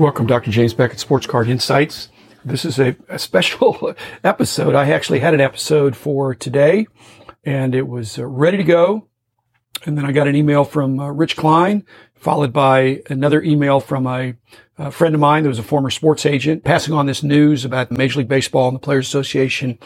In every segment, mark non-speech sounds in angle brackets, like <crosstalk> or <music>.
Welcome, Dr. James Beckett, Sports Card Insights. This is a, a, special <laughs> episode. I actually had an episode for today and it was uh, ready to go. And then I got an email from uh, Rich Klein, followed by another email from a, a, friend of mine that was a former sports agent, passing on this news about Major League Baseball and the Players Association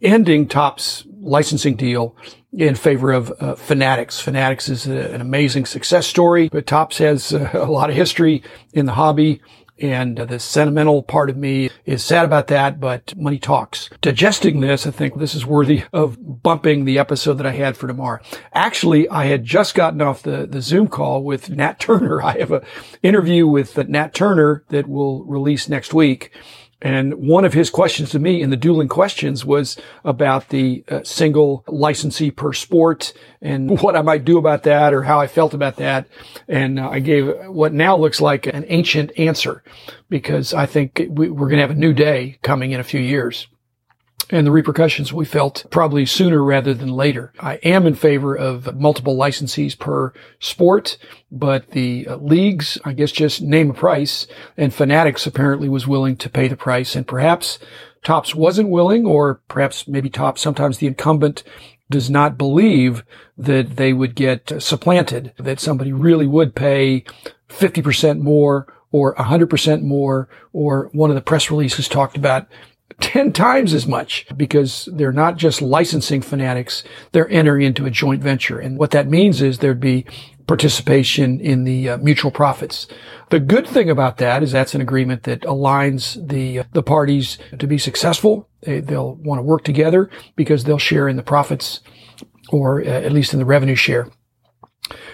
ending Topps licensing deal in favor of uh, Fanatics. Fanatics is a, an amazing success story, but Topps has uh, <laughs> a lot of history in the hobby. And uh, the sentimental part of me is sad about that, but money talks. Digesting this, I think this is worthy of bumping the episode that I had for tomorrow. Actually, I had just gotten off the, the Zoom call with Nat Turner. <laughs> I have an interview with uh, Nat Turner that will release next week. And one of his questions to me in the dueling questions was about the uh, single licensee per sport and <laughs> what I might do about that or how I felt about that. And uh, I gave what now looks like an ancient answer because I think we, we're going to have a new day coming in a few years and the repercussions we felt probably sooner rather than later. I am in favor of multiple licensees per sport, but the uh, leagues, I guess, just name a price, and Fanatics apparently was willing to pay the price, and perhaps Topps wasn't willing, or perhaps maybe Topps, sometimes the incumbent does not believe that they would get supplanted, that somebody really would pay 50% more or 100% more, or one of the press releases talked about 10 times as much because they're not just licensing fanatics, they're entering into a joint venture. And what that means is there'd be participation in the uh, mutual profits. The good thing about that is that's an agreement that aligns the uh, the parties to be successful. They, will want to work together because they'll share in the profits or uh, at least in the revenue share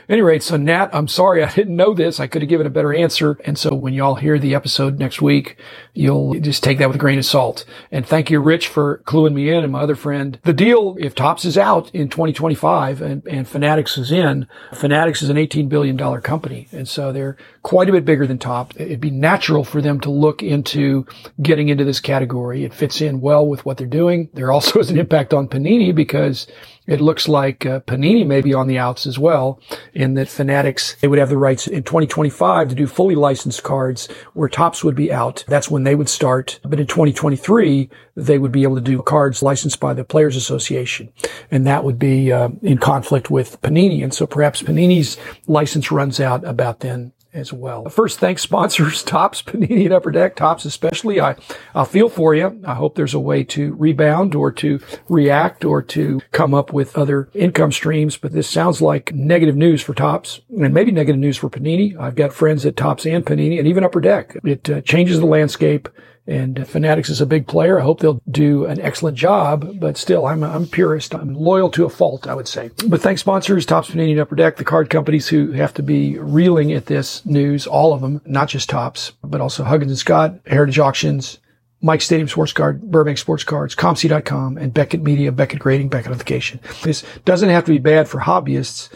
any rate, so Nat, I'm sorry I <laughs> didn't know this. I could have given a better answer. And so when y'all hear the episode next week, you'll just take that with a grain of salt. And thank you, Rich, for cluing me in and my other friend. The deal, if Topps is out in 2025 and, and Fanatics is in, Fanatics is an $18 billion company. And so they're quite a bit bigger than Top. It'd be natural for them to look into getting into this category. It fits in well with what they're doing. There also is an impact on Panini because it looks like uh, Panini may be on the outs as well in that Fanatics, they would have the rights in 2025 to do fully licensed cards where Topps would be out. That's when they would start. But in 2023, they would be able to do cards licensed by the Players Association. And that would be uh, in conflict with Panini. And so perhaps Panini's license runs out about then as well. First, thanks sponsors, <laughs> Topps, Panini, and Upper Deck, Topps, especially. I, I feel for you. I hope there's a way to rebound or to react or to come up with other income streams. But this sounds like negative news for Topps and maybe negative news for Panini. I've got friends at Topps and Panini and even Upper Deck. It uh, changes the landscape and Fanatics is a big player. I hope they'll do an excellent job, but still, I'm I'm purist. I'm loyal to a fault, I would say. But thanks sponsors, Topps Panini Upper Deck, the card companies who have to be reeling at this news, all of them, not just Topps, but also Huggins and Scott, Heritage Auctions, Mike Stadium Sports Card, Burbank Sports Cards, COMC.com, and Beckett Media, Beckett Grading, Beckett Authentication. This doesn't have to be bad for hobbyists.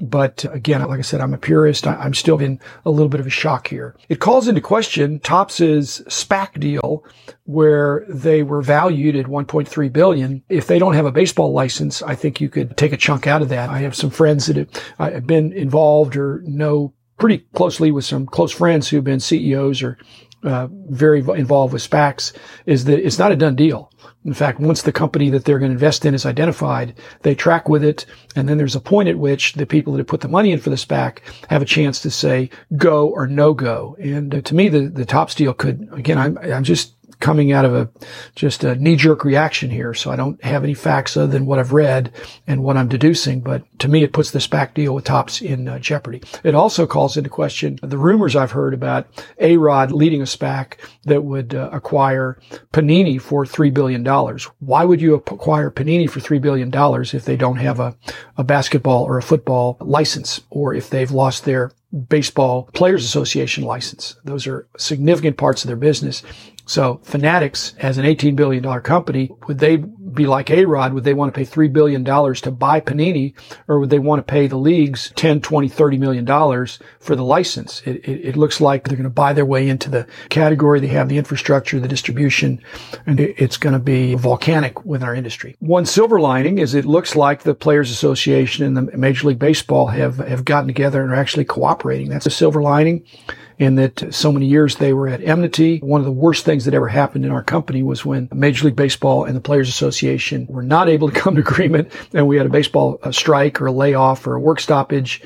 But again, like I said, I'm a purist. I'm still in a little bit of a shock here. It calls into question Topps's SPAC deal where they were valued at 1.3 billion. If they don't have a baseball license, I think you could take a chunk out of that. I have some friends that have been involved or know pretty closely with some close friends who've been CEOs or uh, very involved with SPACs is that it's not a done deal. In fact, once the company that they're going to invest in is identified, they track with it. And then there's a point at which the people that have put the money in for the SPAC have a chance to say go or no go. And uh, to me, the, the Topps deal could, again, I'm, I'm just coming out of a just a knee jerk reaction here. So I don't have any facts other than what I've read and what I'm deducing. But to me, it puts the SPAC deal with Topps in uh, jeopardy. It also calls into question the rumors I've heard about A Rod leading a SPAC that would uh, acquire Panini for $3 billion. Why would you acquire Panini for $3 billion if they don't have a, a basketball or a football license or if they've lost their baseball players association license. Those are significant parts of their business. So Fanatics, as an $18 billion company, would they be like A-Rod? Would they want to pay $3 billion to buy Panini or would they want to pay the leagues 10, 20, 30 million dollars for the license? It, it, it, looks like they're going to buy their way into the category. They have the infrastructure, the distribution, and it, it's going to be volcanic with our industry. One silver lining is it looks like the Players Association and the Major League Baseball have, have gotten together and are actually cooperating. That's a silver lining. In that so many years they were at enmity. One of the worst things that ever happened in our company was when Major League Baseball and the Players Association were not able to <laughs> come to agreement and we had a baseball a strike or a layoff or a work stoppage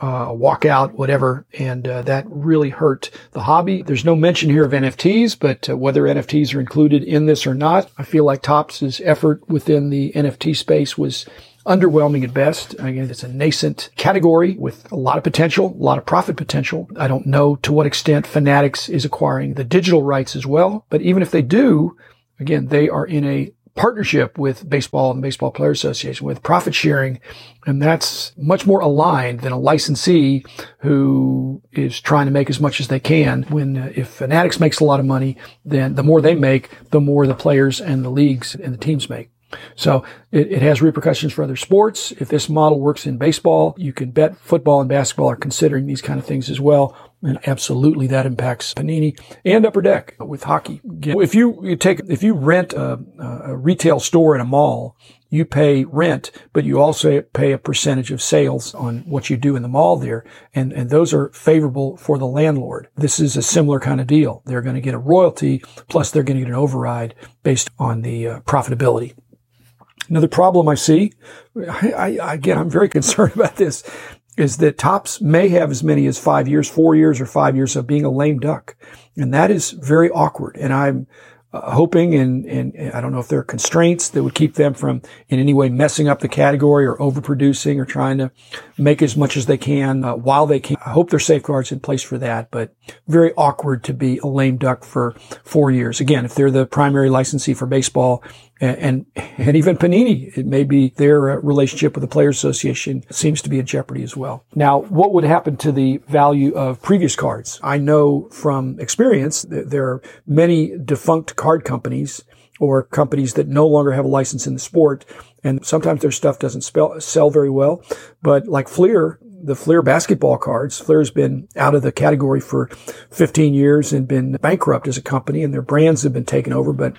uh, walkout, whatever, and uh, that really hurt the hobby. There's no mention here of NFTs, but uh, whether NFTs are included in this or not, I feel like Topps' effort within the NFT space was underwhelming at best. Again, it's a nascent category with a lot of potential, a lot of profit potential. I don't know to what extent Fanatics is acquiring the digital rights as well, but even if they do, again, they are in a partnership with baseball and baseball players association with profit sharing. And that's much more aligned than a licensee who is trying to make as much as they can. When uh, if Fanatics makes a lot of money, then the more they make, the more the players and the leagues and the teams make. So it, it, has repercussions for other sports. If this model works in baseball, you can bet football and basketball are considering these kind of things as well. And absolutely that impacts Panini and Upper Deck with hockey. If you, you take, if you rent a, a retail store in a mall, you pay rent, but you also pay a percentage of sales on what you do in the mall there. And, and those are favorable for the landlord. This is a similar kind of deal. They're going to get a royalty plus they're going to get an override based on the uh, profitability. Another problem I see, I, I, again, I'm very <laughs> concerned about this, is that Topps may have as many as five years, four years or five years of being a lame duck. And that is very awkward. And I'm uh, hoping and, and I don't know if there are constraints that would keep them from in any way messing up the category or overproducing or trying to make as much as they can uh, while they can. I hope there are safeguards in place for that, but very awkward to be a lame duck for four years. Again, if they're the primary licensee for baseball and, and even Panini, it may be their uh, relationship with the Players Association seems to be in jeopardy as well. Now, what would happen to the value of previous cards? I know from experience that there are many defunct card companies or companies that no longer have a license in the sport. And sometimes their stuff doesn't spell, sell very well. But like Fleer, the Fleer basketball cards, Fleer's been out of the category for 15 years and been bankrupt as a company and their brands have been taken over. But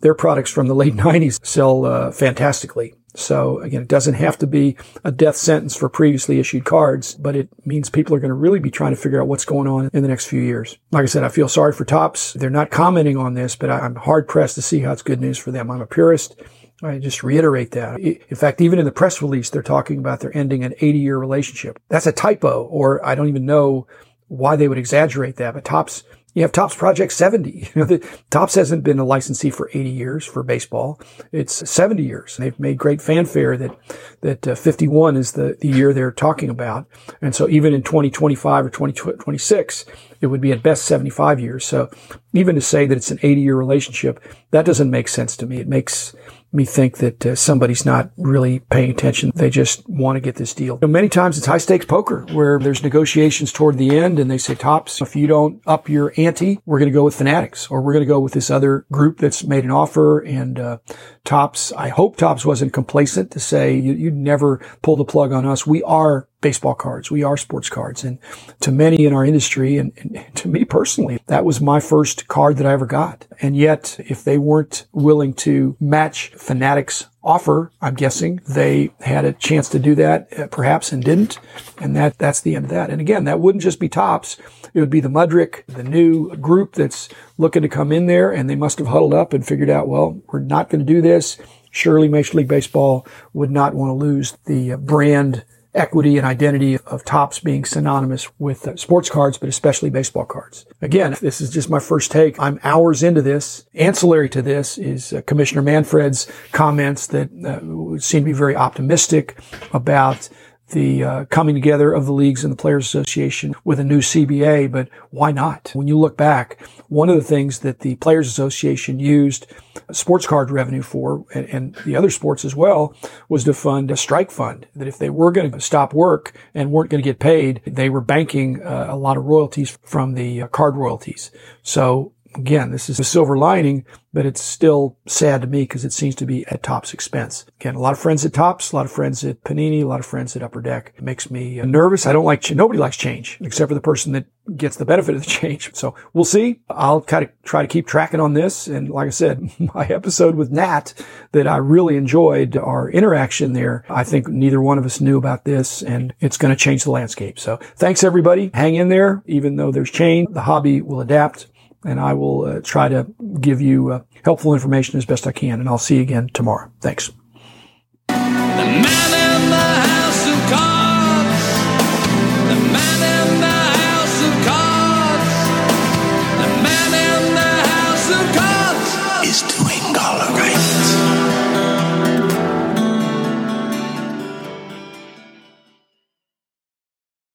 their products from the late <laughs> 90s sell uh, fantastically. So again, it doesn't have to be a death sentence for previously issued cards, but it means people are going to really be trying to figure out what's going on in the next few years. Like I said, I feel sorry for Topps. They're not commenting on this, but I'm hard pressed to see how it's good news for them. I'm a purist. I just reiterate that. In fact, even in the press release, they're talking about they're ending an 80 year relationship. That's a typo, or I don't even know why they would exaggerate that, but Topps you have Topps Project 70. <laughs> You know, the, Topps hasn't been a licensee for 80 years for baseball. It's 70 years. They've made great fanfare that, that uh, 51 is the, the year they're talking about. And so even in 2025 or 2026, it would be at best 75 years. So even to say that it's an 80 year relationship, that doesn't make sense to me. It makes, me think that uh, somebody's not really paying attention. They just want to get this deal. You know, many times it's high stakes poker where there's negotiations toward the end and they say, Topps, if you don't up your ante, we're going to go with Fanatics or we're going to go with this other group that's made an offer. And uh, Topps, I hope Topps wasn't complacent to say, you, you never pull the plug on us. We are baseball cards. We are sports cards. And to many in our industry and, and, to me personally, that was my first card that I ever got. And yet, if they weren't willing to match Fanatics offer, I'm guessing they had a chance to do that uh, perhaps and didn't. And that, that's the end of that. And again, that wouldn't just be Topps. It would be the Mudrick, the new group that's looking to come in there and they must have huddled up and figured out, well, we're not going to do this. Surely Major League Baseball would not want to lose the uh, brand equity and identity of Topps being synonymous with uh, sports cards, but especially baseball cards. Again, this is just my first take. I'm hours into this. Ancillary to this is uh, Commissioner Manfred's comments that uh, seem to be very optimistic about the uh, coming together of the leagues and the Players Association with a new CBA, but why not? When you look back, one of the things that the Players Association used sports card revenue for, and, and the other sports as well, was to fund a strike fund. That if they were going to stop work and weren't going to get paid, they were banking uh, a lot of royalties from the uh, card royalties. So again, this is a silver lining, but it's still sad to me because it seems to be at Topps expense. Again, a lot of friends at Topps, a lot of friends at Panini, a lot of friends at Upper Deck. It makes me uh, nervous. I don't like, ch- nobody likes change except for the person that gets the benefit of the <laughs> change. So we'll see. I'll kind of try to keep tracking on this. And like I said, <laughs> my episode with Nat that I really enjoyed our interaction there. I think neither one of us knew about this and it's going to change the landscape. So thanks everybody. Hang in there. Even though there's change, the hobby will adapt and I will uh, try to give you uh, helpful information as best I can. And I'll see you again tomorrow. Thanks.